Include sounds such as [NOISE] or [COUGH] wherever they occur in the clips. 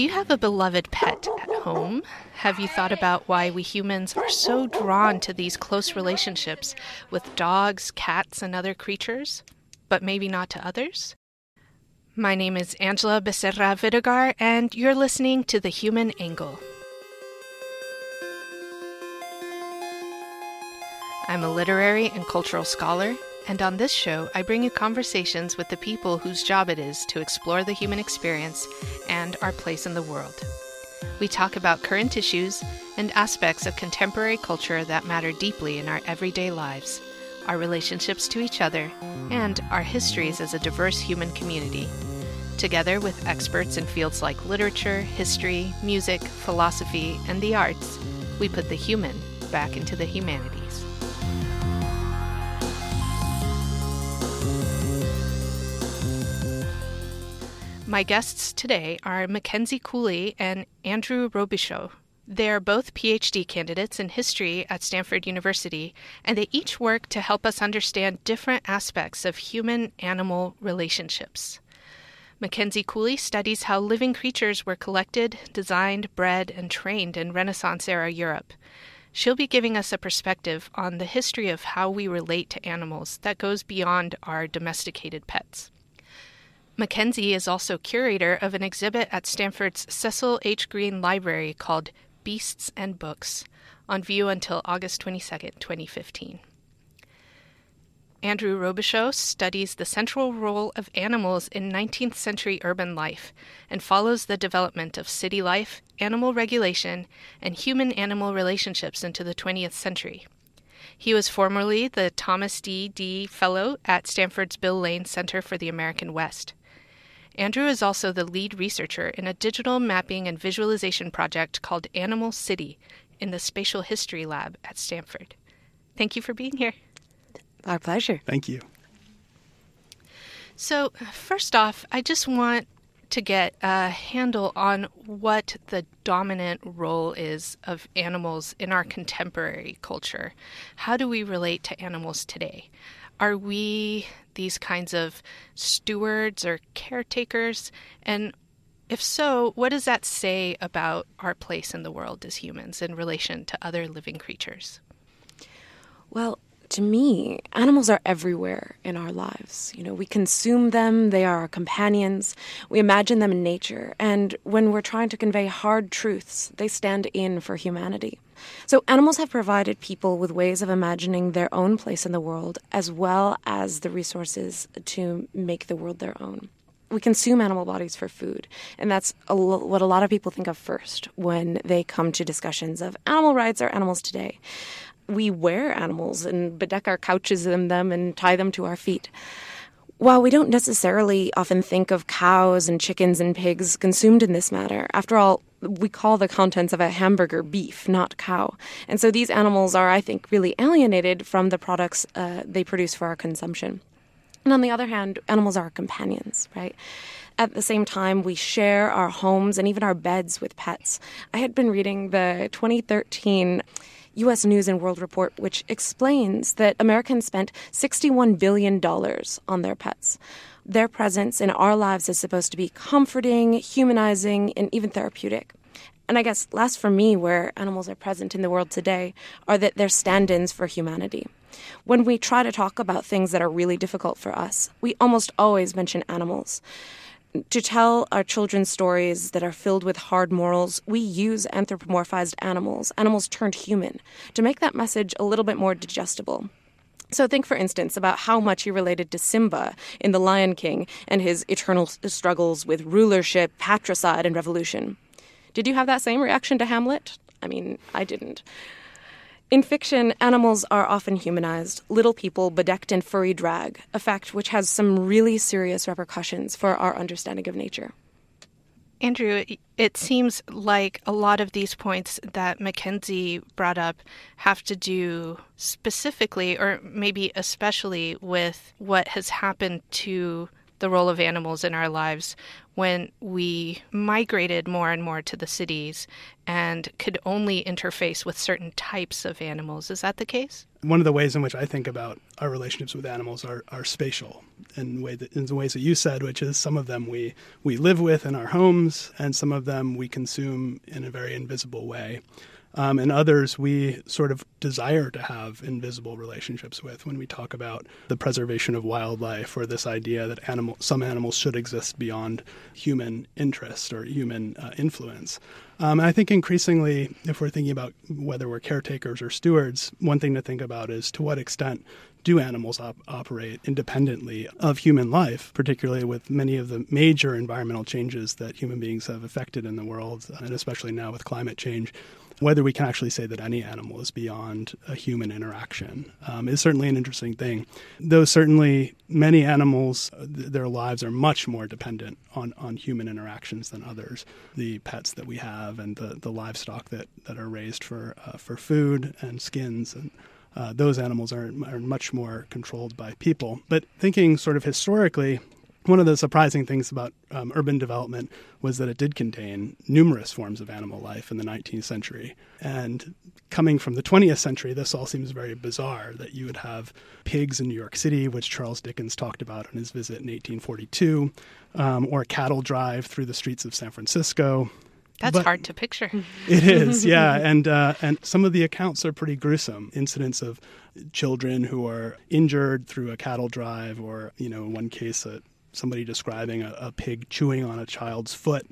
Do you have a beloved pet at home? Have you thought about why we humans are so drawn to these close relationships with dogs, cats, and other creatures, but maybe not to others? My name is Angela Becerra Vidergar, and you're listening to The Human Angle. I'm a literary and cultural scholar, and on this show, I bring you conversations with the people whose job it is to explore the human experience and our place in the world. We talk about current issues and aspects of contemporary culture that matter deeply in our everyday lives, our relationships to each other, and our histories as a diverse human community. Together with experts in fields like literature, history, music, philosophy, and the arts, we put the human back into the humanities. My guests today are Mackenzie Cooley and Andrew Robichaud. They are both PhD candidates in history at Stanford University, and they each work to help us understand different aspects of human animal relationships. Mackenzie Cooley studies how living creatures were collected, designed, bred, and trained in Renaissance era Europe. She'll be giving us a perspective on the history of how we relate to animals that goes beyond our domesticated pets. Mackenzie is also curator of an exhibit at Stanford's Cecil H. Green Library called Beasts and Books, on view until August 22, 2015. Andrew Robichaud studies the central role of animals in 19th century urban life and follows the development of city life, animal regulation, and human animal relationships into the 20th century. He was formerly the Thomas D. Dee Fellow at Stanford's Bill Lane Center for the American West. Andrew is also the lead researcher in a digital mapping and visualization project called Animal City in the Spatial History Lab at Stanford. Thank you for being here. Our pleasure. Thank you. So, first off, I just want to get a handle on what the dominant role is of animals in our contemporary culture. How do we relate to animals today? Are we these kinds of stewards or caretakers? And if so, what does that say about our place in the world as humans in relation to other living creatures? Well, to me, animals are everywhere in our lives. You know, we consume them, they are our companions, we imagine them in nature, and when we're trying to convey hard truths, they stand in for humanity. So, animals have provided people with ways of imagining their own place in the world, as well as the resources to make the world their own. We consume animal bodies for food, and that's a lo- what a lot of people think of first when they come to discussions of animal rights or animals today. We wear animals and bedeck our couches in them and tie them to our feet. While we don't necessarily often think of cows and chickens and pigs consumed in this manner, after all, we call the contents of a hamburger beef, not cow. And so these animals are, I think, really alienated from the products uh, they produce for our consumption. And on the other hand, animals are our companions, right? At the same time, we share our homes and even our beds with pets. I had been reading the 2013 U.S. News and World Report, which explains that Americans spent $61 billion on their pets. Their presence in our lives is supposed to be comforting, humanizing, and even therapeutic. And I guess last for me, where animals are present in the world today, are that they're stand ins for humanity. When we try to talk about things that are really difficult for us, we almost always mention animals. To tell our children stories that are filled with hard morals, we use anthropomorphized animals, animals turned human, to make that message a little bit more digestible. So think, for instance, about how much he related to Simba in The Lion King and his eternal struggles with rulership, patricide, and revolution. Did you have that same reaction to Hamlet? I mean, I didn't. In fiction, animals are often humanized, little people bedecked in furry drag, a fact which has some really serious repercussions for our understanding of nature. Andrew, it seems like a lot of these points that Mackenzie brought up have to do specifically, or maybe especially, with what has happened to the role of animals in our lives when we migrated more and more to the cities and could only interface with certain types of animals. Is that the case? One of the ways in which I think about our relationships with animals are, are spatial in, way that, in the ways that you said, which is some of them we, we live with in our homes, and some of them we consume in a very invisible way. Um, and others we sort of desire to have invisible relationships with when we talk about the preservation of wildlife or this idea that animal, some animals should exist beyond human interest or human uh, influence. Um, I think increasingly, if we're thinking about whether we're caretakers or stewards, one thing to think about is to what extent do animals op- operate independently of human life, particularly with many of the major environmental changes that human beings have affected in the world, and especially now with climate change whether we can actually say that any animal is beyond a human interaction um, is certainly an interesting thing. Though certainly many animals, uh, th- their lives are much more dependent on, on human interactions than others. The pets that we have and the, the livestock that, that are raised for, uh, for food and skins and uh, those animals are, are much more controlled by people. But thinking sort of historically, one of the surprising things about um, urban development was that it did contain numerous forms of animal life in the 19th century. And coming from the 20th century, this all seems very bizarre that you would have pigs in New York City, which Charles Dickens talked about on his visit in 1842, um, or a cattle drive through the streets of San Francisco. That's but hard to picture. [LAUGHS] It is, [LAUGHS] yeah, and uh, and some of the accounts are pretty gruesome. Incidents of children who are injured through a cattle drive, or you know, in one case, a somebody describing a, a pig chewing on a child's foot.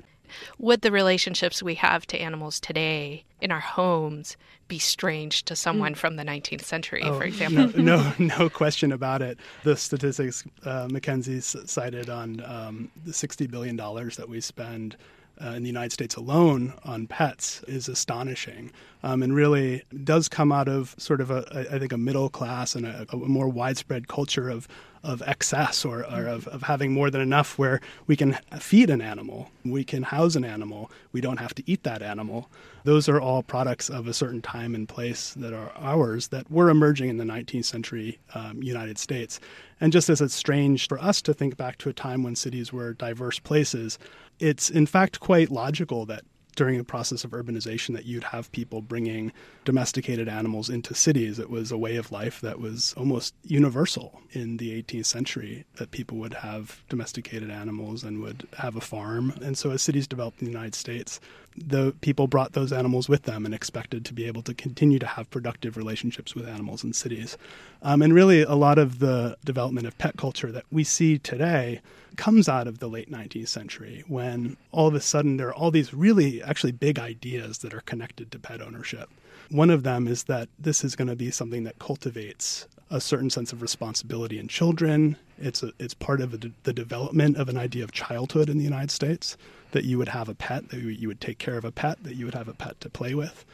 Would the relationships we have to animals today in our homes be strange to someone mm. from the 19th century, oh, for example? No, [LAUGHS] no, no, question about it. The statistics uh, Mackenzie cited on um, the $60 billion that we spend uh, in the United States alone on pets is astonishing, um, and really does come out of sort of a, I think, a middle class and a, a more widespread culture of of excess or, or of, of having more than enough where we can feed an animal, we can house an animal, we don't have to eat that animal. Those are all products of a certain time and place that are ours that were emerging in the 19th century um, United States. And just as it's strange for us to think back to a time when cities were diverse places, it's in fact quite logical that during the process of urbanization that you'd have people bringing domesticated animals into cities. It was a way of life that was almost universal in the 18th century that people would have domesticated animals and would have a farm. And so as cities developed in the United States, the people brought those animals with them and expected to be able to continue to have productive relationships with animals in cities. Um, and really, a lot of the development of pet culture that we see today comes out of the late 19th century when all of a sudden there are all these really actually big ideas that are connected to pet ownership. One of them is that this is going to be something that cultivates a certain sense of responsibility in children. It's a, it's part of a, the development of an idea of childhood in the United States that you would have a pet, that you would take care of a pet, that you would have a pet to play with.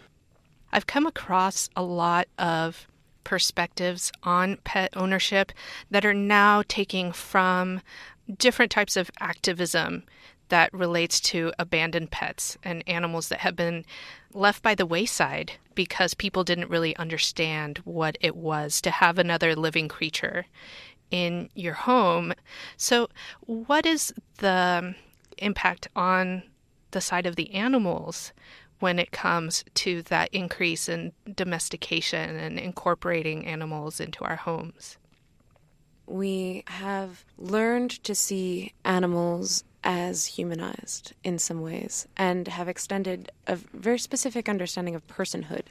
I've come across a lot of perspectives on pet ownership that are now taking from different types of activism that relates to abandoned pets and animals that have been left by the wayside because people didn't really understand what it was to have another living creature in your home. So, what is the impact on the side of the animals when it comes to that increase in domestication and incorporating animals into our homes? we have learned to see animals as humanized in some ways and have extended a very specific understanding of personhood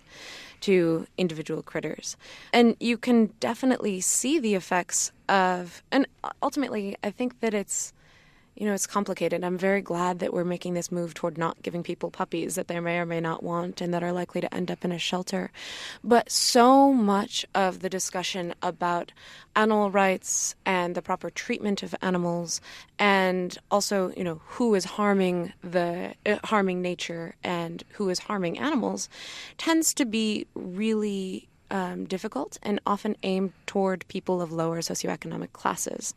to individual critters. And you can definitely see the effects of, and ultimately, I think that it's you know, it's complicated. I'm very glad that we're making this move toward not giving people puppies that they may or may not want and that are likely to end up in a shelter. But so much of the discussion about animal rights and the proper treatment of animals and also, you know, who is harming the uh, harming nature and who is harming animals tends to be really um, difficult and often aimed toward people of lower socioeconomic classes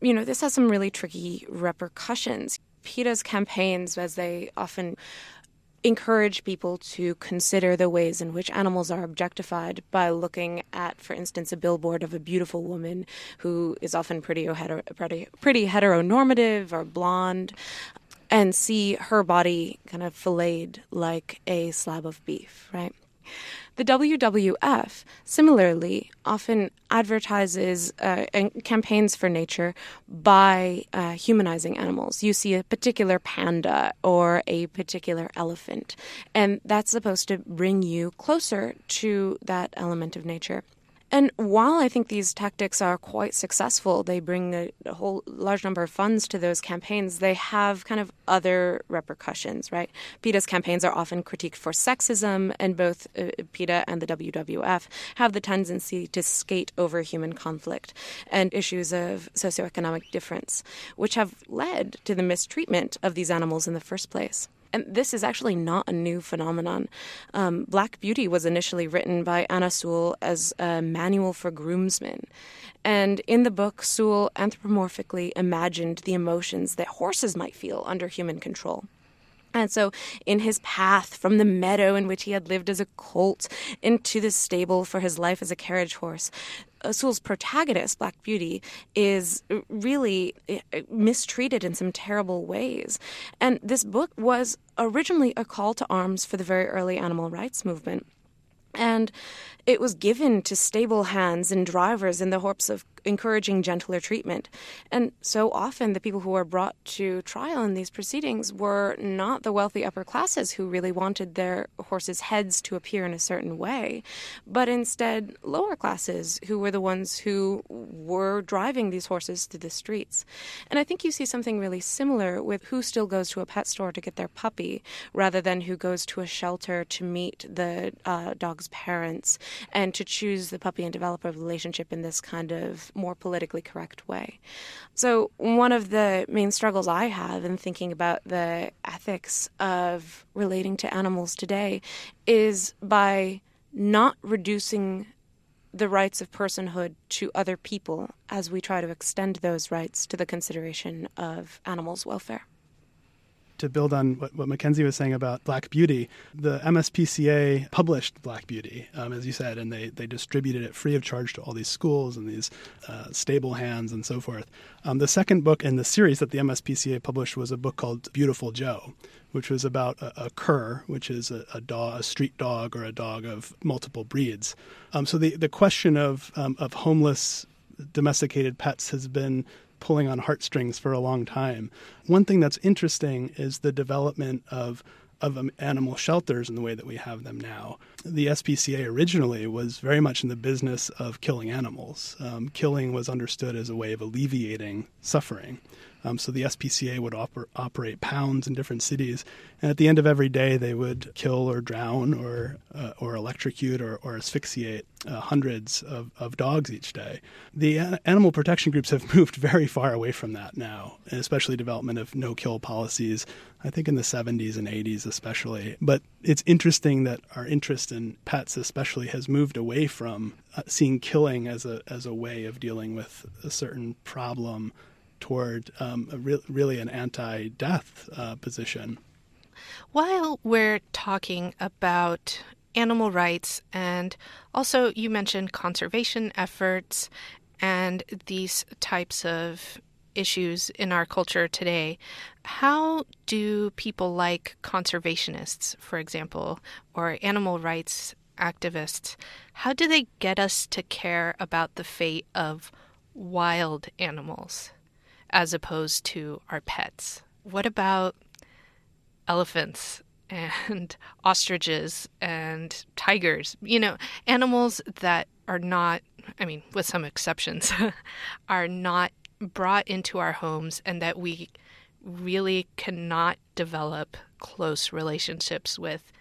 you know, this has some really tricky repercussions. PETA's campaigns, as they often encourage people to consider the ways in which animals are objectified by looking at, for instance, a billboard of a beautiful woman who is often pretty, hetero, pretty, pretty heteronormative or blonde, and see her body kind of filleted like a slab of beef, right? The WWF similarly often advertises uh, campaigns for nature by uh, humanizing animals. You see a particular panda or a particular elephant, and that's supposed to bring you closer to that element of nature. And while I think these tactics are quite successful, they bring a, a, whole large number of funds to those campaigns, they have kind of other repercussions, right? PETA's campaigns are often critiqued for sexism, and both uh, PETA and the WWF have the tendency to skate over human conflict and issues of socioeconomic difference, which have led to the mistreatment of these animals in the first place and this is actually not a new phenomenon. Um, Black Beauty was initially written by Anna Sewell as a manual for groomsmen. And in the book, Sewell anthropomorphically imagined the emotions that horses might feel under human control. And so, in his path from the meadow in which he had lived as a colt into the stable for his life as a carriage horse, Sewell's protagonist, Black Beauty, is really eh, mistreated in some terrible ways. And this book was originally a call to arms for the very early animal rights movement. And it was given to stable hands and drivers in the hopes of encouraging gentler treatment. And so often, the people who were brought to trial in these proceedings were not the wealthy upper classes who really wanted their horses' heads to appear in a certain way, but instead lower classes who were the ones who were driving these horses through the streets. And I think you see something really similar with who still goes to a pet store to get their puppy rather than who goes to a shelter to meet the uh, dog's parents and to choose the puppy and develop a relationship in this kind of more politically correct way. So, one of the main struggles I have in thinking about the ethics of relating to animals today is by not reducing the rights of personhood to other people as we try to extend those rights to the consideration of animals' welfare to build on what, what Mackenzie was saying about Black Beauty, the MSPCA published Black Beauty, um, as you said, and they, they distributed it free of charge to all these schools and these uh, stable hands and so forth. Um, the second book in the series that the MSPCA published was a book called Beautiful Joe, which was about a, a cur, which is a, a, dog, a street dog or a dog of multiple breeds. Um, so the, the question of, um, of homeless domesticated pets has been pulling on heartstrings for a long time. One thing that's interesting is the development of of um, animal shelters in the way that we have them now. The SPCA originally was very much in the business of killing animals. Um, killing was understood as a way of alleviating suffering. Um, so the SPCA would oper- operate pounds in different cities, and at the end of every day, they would kill or drown or uh, or electrocute or, or asphyxiate uh, hundreds of, of dogs each day. The animal protection groups have [LAUGHS] moved very far away from that now, especially development of no-kill policies. I think in the 70s and 80s, especially. But it's interesting that our interest in pets, especially, has moved away from uh, seeing killing as a as a way of dealing with a certain problem toward um, re- really an anti death uh, position. While we're talking about animal rights and also you mentioned conservation efforts and these types of issues in our culture today, how do people like conservationists, for example, or animal rights activists, how do they get us to care about the fate of wild animals? As opposed to our pets. What about elephants and [LAUGHS] ostriches and tigers? You know, animals that are not, I mean, with some exceptions, [LAUGHS] are not brought into our homes and that we really cannot develop close relationships with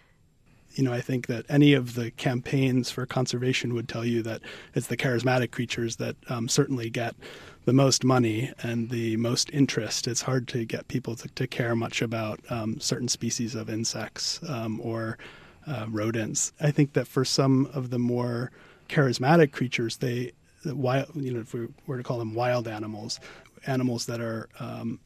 you know, I think that any of the campaigns for conservation would tell you that it's the charismatic creatures that um, certainly get the most money and the most interest. It's hard to get people to, to care much about um, certain species of insects um, or uh, rodents. I think that for some of the more charismatic creatures, they wild, you know, if we were to call them wild animals, animals that are um,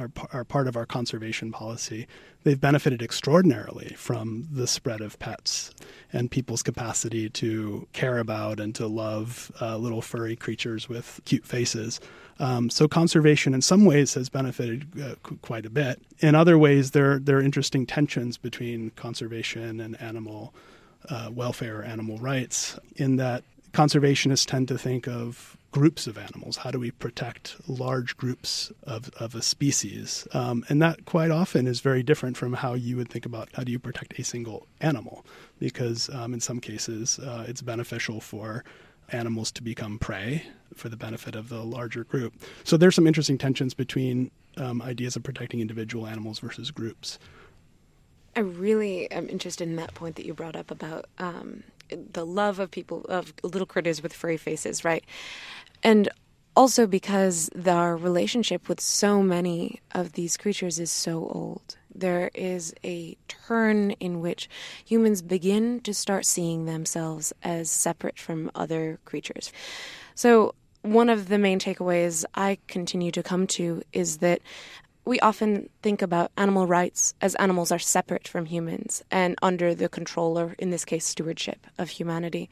are, are part of our conservation policy, they've benefited extraordinarily from the spread of pets and people's capacity to care about and to love uh, little furry creatures with cute faces. Um, so conservation, in some ways, has benefited uh, quite a bit. In other ways, there there are interesting tensions between conservation and animal uh, welfare, animal rights. In that conservationists tend to think of groups of animals. How do we protect large groups of, of a species? Um, and that quite often is very different from how you would think about how do you protect a single animal, because um, in some cases uh, it's beneficial for animals to become prey for the benefit of the larger group. So there's some interesting tensions between um, ideas of protecting individual animals versus groups. I really am interested in that point that you brought up about um, the love of people of little critters with furry faces, right? And also because our relationship with so many of these creatures is so old. There is a turn in which humans begin to start seeing themselves as separate from other creatures. So, one of the main takeaways I continue to come to is that we often think about animal rights as animals are separate from humans and under the control, or in this case, stewardship of humanity.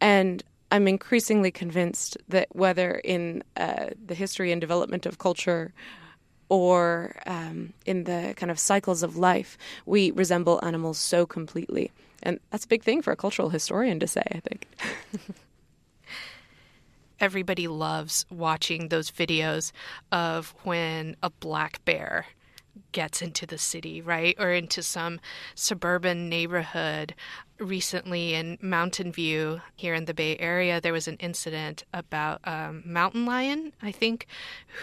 And I'm increasingly convinced that whether in uh, the history and development of culture or um, in the kind of cycles of life, we resemble animals so completely. And that's a big thing for a cultural historian to say, I think. [LAUGHS] everybody loves watching those videos of when a black bear gets into the city, right? Or into some suburban neighborhood. Recently in Mountain View here in the Bay Area, there was an incident about a um, mountain lion, I think,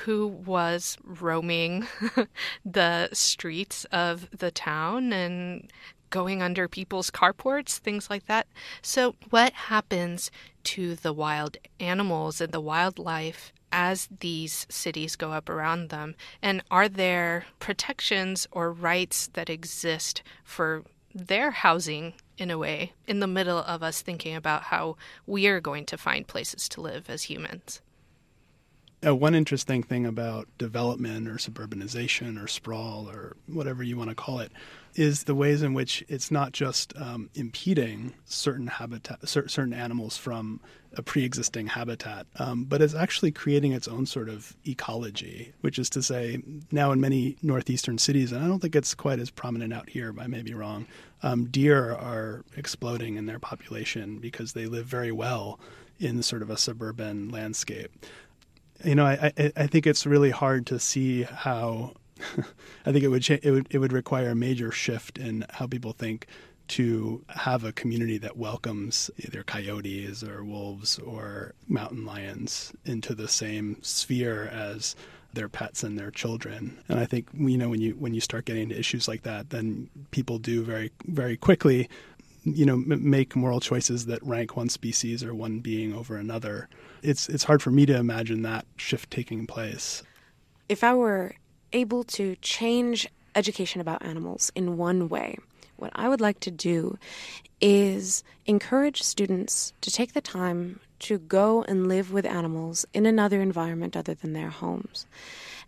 who was roaming [LAUGHS] the streets of the town and going under people's carports, things like that. So, what happens to the wild animals and the wildlife as these cities go up around them? And are there protections or rights that exist for their housing in a way in the middle of us thinking about how we are going to find places to live as humans? Uh, one interesting thing about development or suburbanization or sprawl or whatever you want to call it is the ways in which it's not just um, impeding certain habitat, certain animals from a pre-existing habitat, um, but it's actually creating its own sort of ecology. Which is to say, now in many northeastern cities, and I don't think it's quite as prominent out here. but I may be wrong. Um, deer are exploding in their population because they live very well in sort of a suburban landscape. You know, I, I, I think it's really hard to see how [LAUGHS] I think it would cha- it would it would require a major shift in how people think to have a community that welcomes either coyotes or wolves or mountain lions into the same sphere as their pets and their children. And I think you know when you when you start getting into issues like that, then people do very very quickly you know m- make moral choices that rank one species or one being over another. It's it's hard for me to imagine that shift taking place. If I were able to change education about animals in one way, what I would like to do is encourage students to take the time to go and live with animals in another environment other than their homes.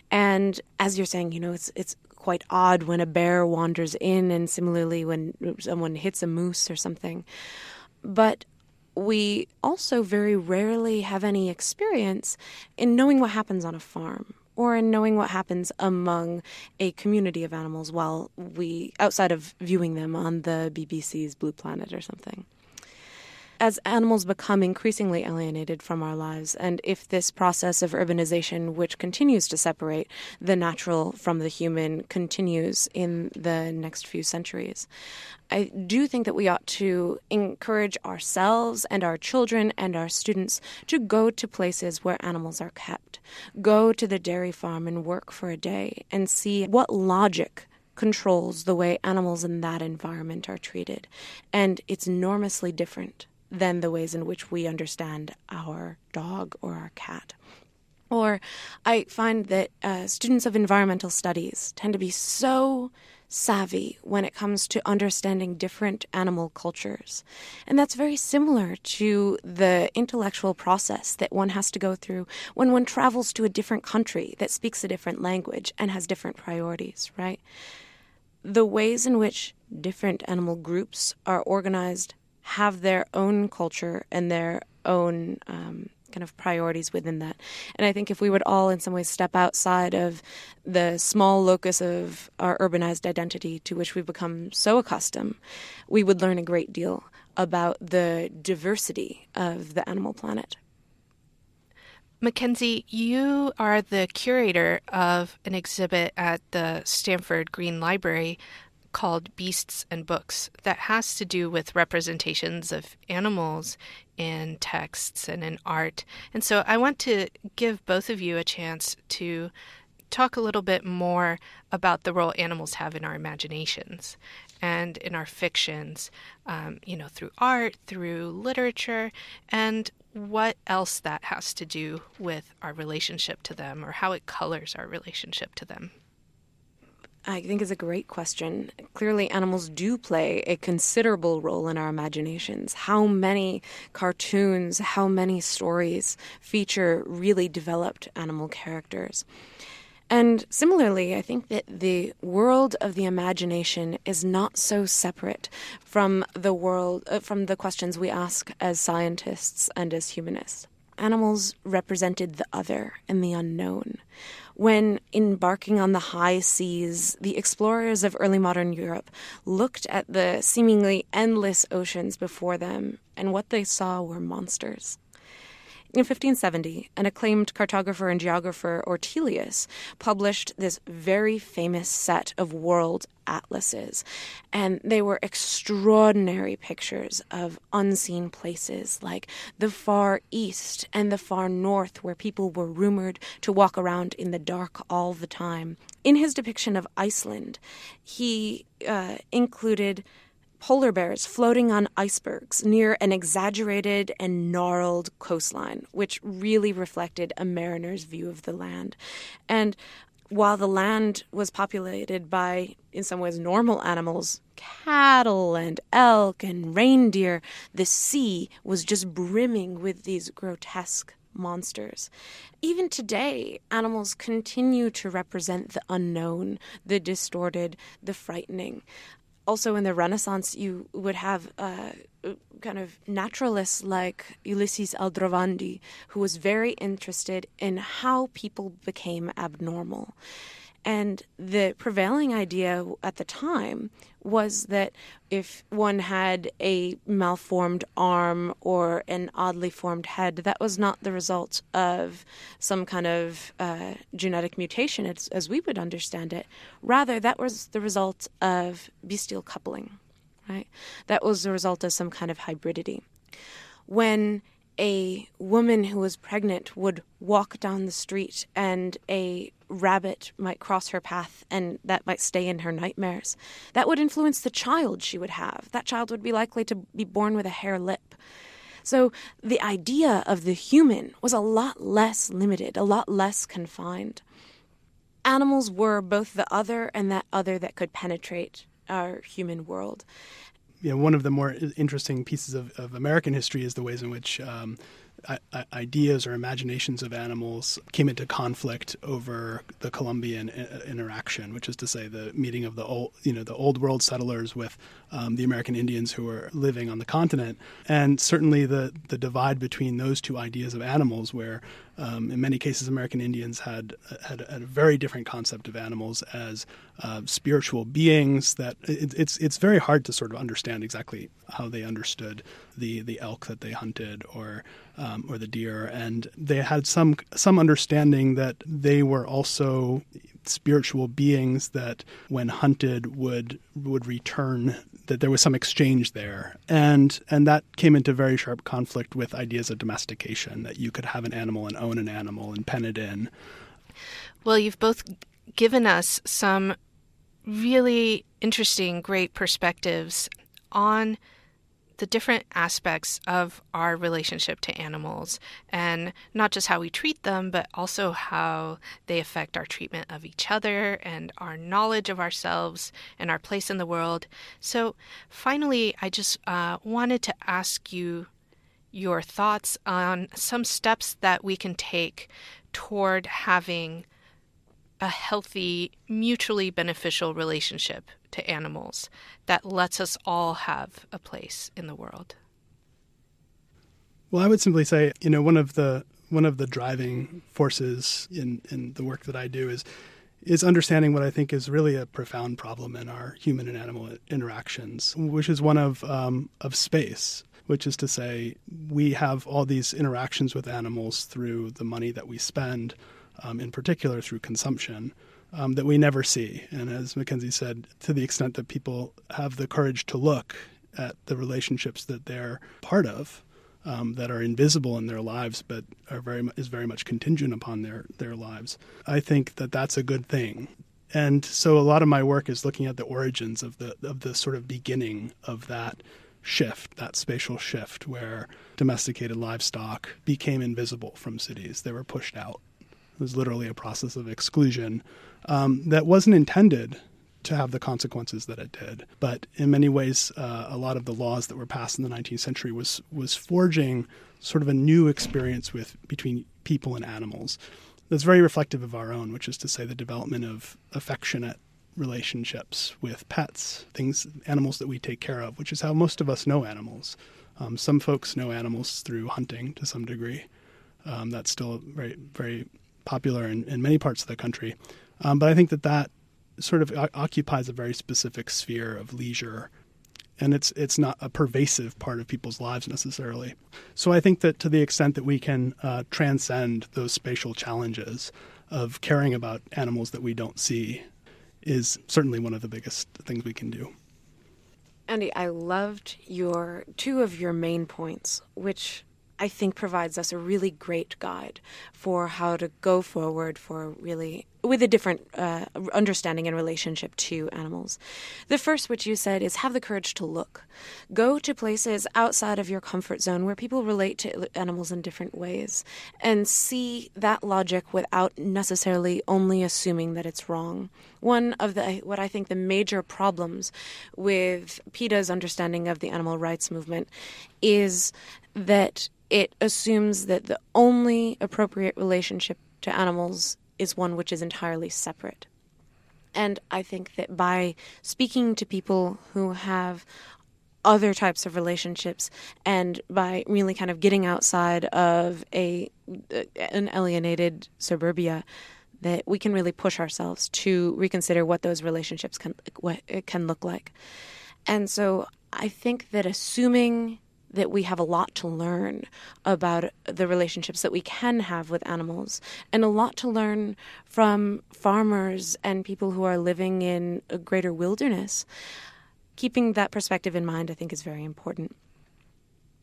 And as you're saying, you know, it's it's quite odd when a bear wanders in and similarly when someone hits a moose or something. But we also very rarely have any experience in knowing what happens on a farm or in knowing what happens among a community of animals while we, outside of viewing them on the BBC's Blue Planet or something. As animals become increasingly alienated from our lives, and if this process of urbanization, which continues to separate the natural from the human, continues in the next few centuries, I do think that we ought to encourage ourselves and our children and our students to go to places where animals are kept. Go to the dairy farm and work for a day and see what logic controls the way animals in that environment are treated. And it's enormously different than the ways in which we understand our dog or our cat. Or I find that uh, students of environmental studies tend to be so savvy when it comes to understanding different animal cultures. And that's very similar to the intellectual process that one has to go through when one travels to a different country that speaks a different language and has different priorities, right? The ways in which different animal groups are organized have their own culture and their own um, kind of priorities within that. And I think if we would all, in some ways, step outside of the small locus of our urbanized identity to which we've become so accustomed, we would learn a great deal about the diversity of the animal planet. Mackenzie, you are the curator of an exhibit at the Stanford Green Library called Beasts and Books that has to do with representations of animals in texts and in art. And so I want to give both of you a chance to talk a little bit more about the role animals have in our imaginations and in our fictions, um, you know, through art, through literature, and what else that has to do with our relationship to them or how it colors our relationship to them. I think is a great question. Clearly, animals do play a considerable role in our imaginations. How many cartoons, how many stories feature really developed animal characters? And similarly, I think that the world of the imagination is not so separate from the world, uh, from the questions we ask as scientists and as humanists. Animals represented the other and the unknown. When embarking on the high seas, the explorers of early modern Europe looked at the seemingly endless oceans before them, and what they saw were monsters. In 1570, an acclaimed cartographer and geographer, Ortelius, published this very famous set of world atlases. And they were extraordinary pictures of unseen places like the far east and the far north, where people were rumored to walk around in the dark all the time. In his depiction of Iceland, he uh, included polar bears floating on icebergs near an exaggerated and gnarled coastline, which really reflected a mariner's view of the land. And while the land was populated by, in some ways, normal animals, cattle and elk and reindeer, the sea was just brimming with these grotesque monsters. Even today, animals continue to represent the unknown, the distorted, the frightening also in the Renaissance, you would have uh, kind of naturalists like Ulysses Aldrovandi, who was very interested in how people became abnormal. And the prevailing idea at the time was that if one had a malformed arm or an oddly formed head, that was not the result of some kind of uh, genetic mutation, as, as we would understand it. Rather, that was the result of bestial coupling, right? That was the result of some kind of hybridity. When a woman who was pregnant would walk down the street and a rabbit might cross her path and that might stay in her nightmares. That would influence the child she would have. That child would be likely to be born with a hare lip. So the idea of the human was a lot less limited, a lot less confined. Animals were both the other and that other that could penetrate our human world you know, one of the more interesting pieces of, of American history is the ways in which um, ideas or imaginations of animals came into conflict over the Columbian interaction, which is to say the meeting of the old, you know, the old world settlers with um, the American Indians who were living on the continent, and certainly the the divide between those two ideas of animals, where um, in many cases American Indians had, had, had a very different concept of animals as uh, spiritual beings. That it, it's it's very hard to sort of understand exactly how they understood the the elk that they hunted or um, or the deer, and they had some some understanding that they were also spiritual beings that when hunted would would return that there was some exchange there. And and that came into very sharp conflict with ideas of domestication that you could have an animal and own an animal and pen it in. Well you've both given us some really interesting great perspectives on the different aspects of our relationship to animals and not just how we treat them, but also how they affect our treatment of each other and our knowledge of ourselves and our place in the world. So, finally, I just uh, wanted to ask you your thoughts on some steps that we can take toward having a healthy, mutually beneficial relationship to animals that lets us all have a place in the world? Well, I would simply say, you know, one of the one of the driving forces in, in the work that I do is is understanding what I think is really a profound problem in our human and animal interactions, which is one of um, of space. Which is to say, we have all these interactions with animals through the money that we spend, um, in particular through consumption um, that we never see. And as Mackenzie said, to the extent that people have the courage to look at the relationships that they're part of, um, that are invisible in their lives, but are very is very much contingent upon their their lives. I think that that's a good thing. And so a lot of my work is looking at the origins of the of the sort of beginning of that shift, that spatial shift where domesticated livestock became invisible from cities. They were pushed out. It was literally a process of exclusion um, that wasn't intended to have the consequences that it did. But in many ways, uh, a lot of the laws that were passed in the 19th century was was forging sort of a new experience with between people and animals that's very reflective of our own, which is to say the development of affectionate relationships with pets, things, animals that we take care of, which is how most of us know animals. Um, some folks know animals through hunting to some degree. Um, that's still very, very popular in, in many parts of the country. Um, but I think that that sort of occupies a very specific sphere of leisure and it's it's not a pervasive part of people's lives necessarily. So I think that to the extent that we can uh, transcend those spatial challenges of caring about animals that we don't see is certainly one of the biggest things we can do. Andy, I loved your two of your main points, which I think provides us a really great guide for how to go forward for really with a different uh, understanding and relationship to animals. The first, which you said, is have the courage to look. Go to places outside of your comfort zone where people relate to animals in different ways and see that logic without necessarily only assuming that it's wrong. One of the what I think the major problems with PETA's understanding of the animal rights movement is that it assumes that the only appropriate relationship to animals is one which is entirely separate. And I think that by speaking to people who have other types of relationships and by really kind of getting outside of a an alienated suburbia that we can really push ourselves to reconsider what those relationships can what it can look like. And so I think that assuming that we have a lot to learn about the relationships that we can have with animals and a lot to learn from farmers and people who are living in a greater wilderness. Keeping that perspective in mind, I think, is very important.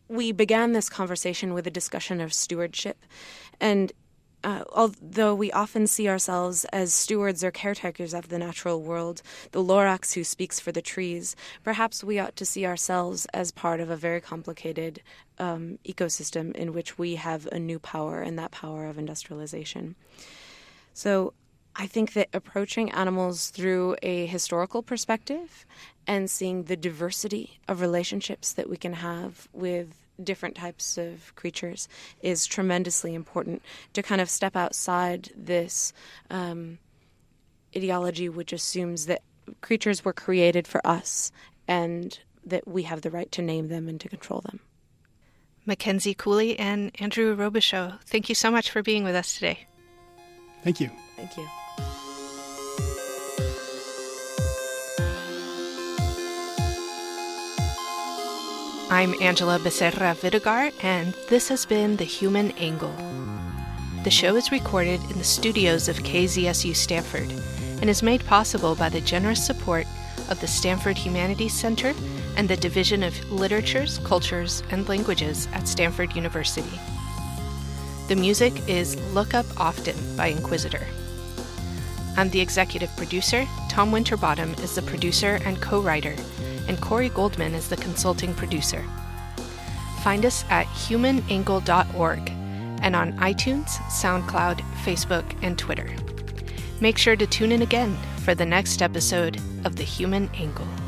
We began this conversation with a discussion of stewardship, and uh, although we often see ourselves as stewards or caretakers of the natural world, the Lorax who speaks for the trees, perhaps we ought to see ourselves as part of a very complicated um, ecosystem in which we have a new power, and that power of industrialization. So I think that approaching animals through a historical perspective and seeing the diversity of relationships that we can have with different types of creatures is tremendously important to kind of step outside this um, ideology which assumes that creatures were created for us and that we have the right to name them and to control them. Mackenzie Cooley and Andrew Robichaud, thank you so much for being with us today. Thank you. Thank you. I'm Angela Becerra Vidergar, and this has been The Human Angle. The show is recorded in the studios of KZSU Stanford and is made possible by the generous support of the Stanford Humanities Center and the Division of Literatures, Cultures, and Languages at Stanford University. The music is Look Up Often by Inquisitor. I'm the executive producer. Tom Winterbottom is the producer and co writer and Corrie Goldman is the consulting producer. find us at humanangle.org and on iTunes, SoundCloud, Facebook, and Twitter. Make sure to tune in again for the next episode of The Human Angle.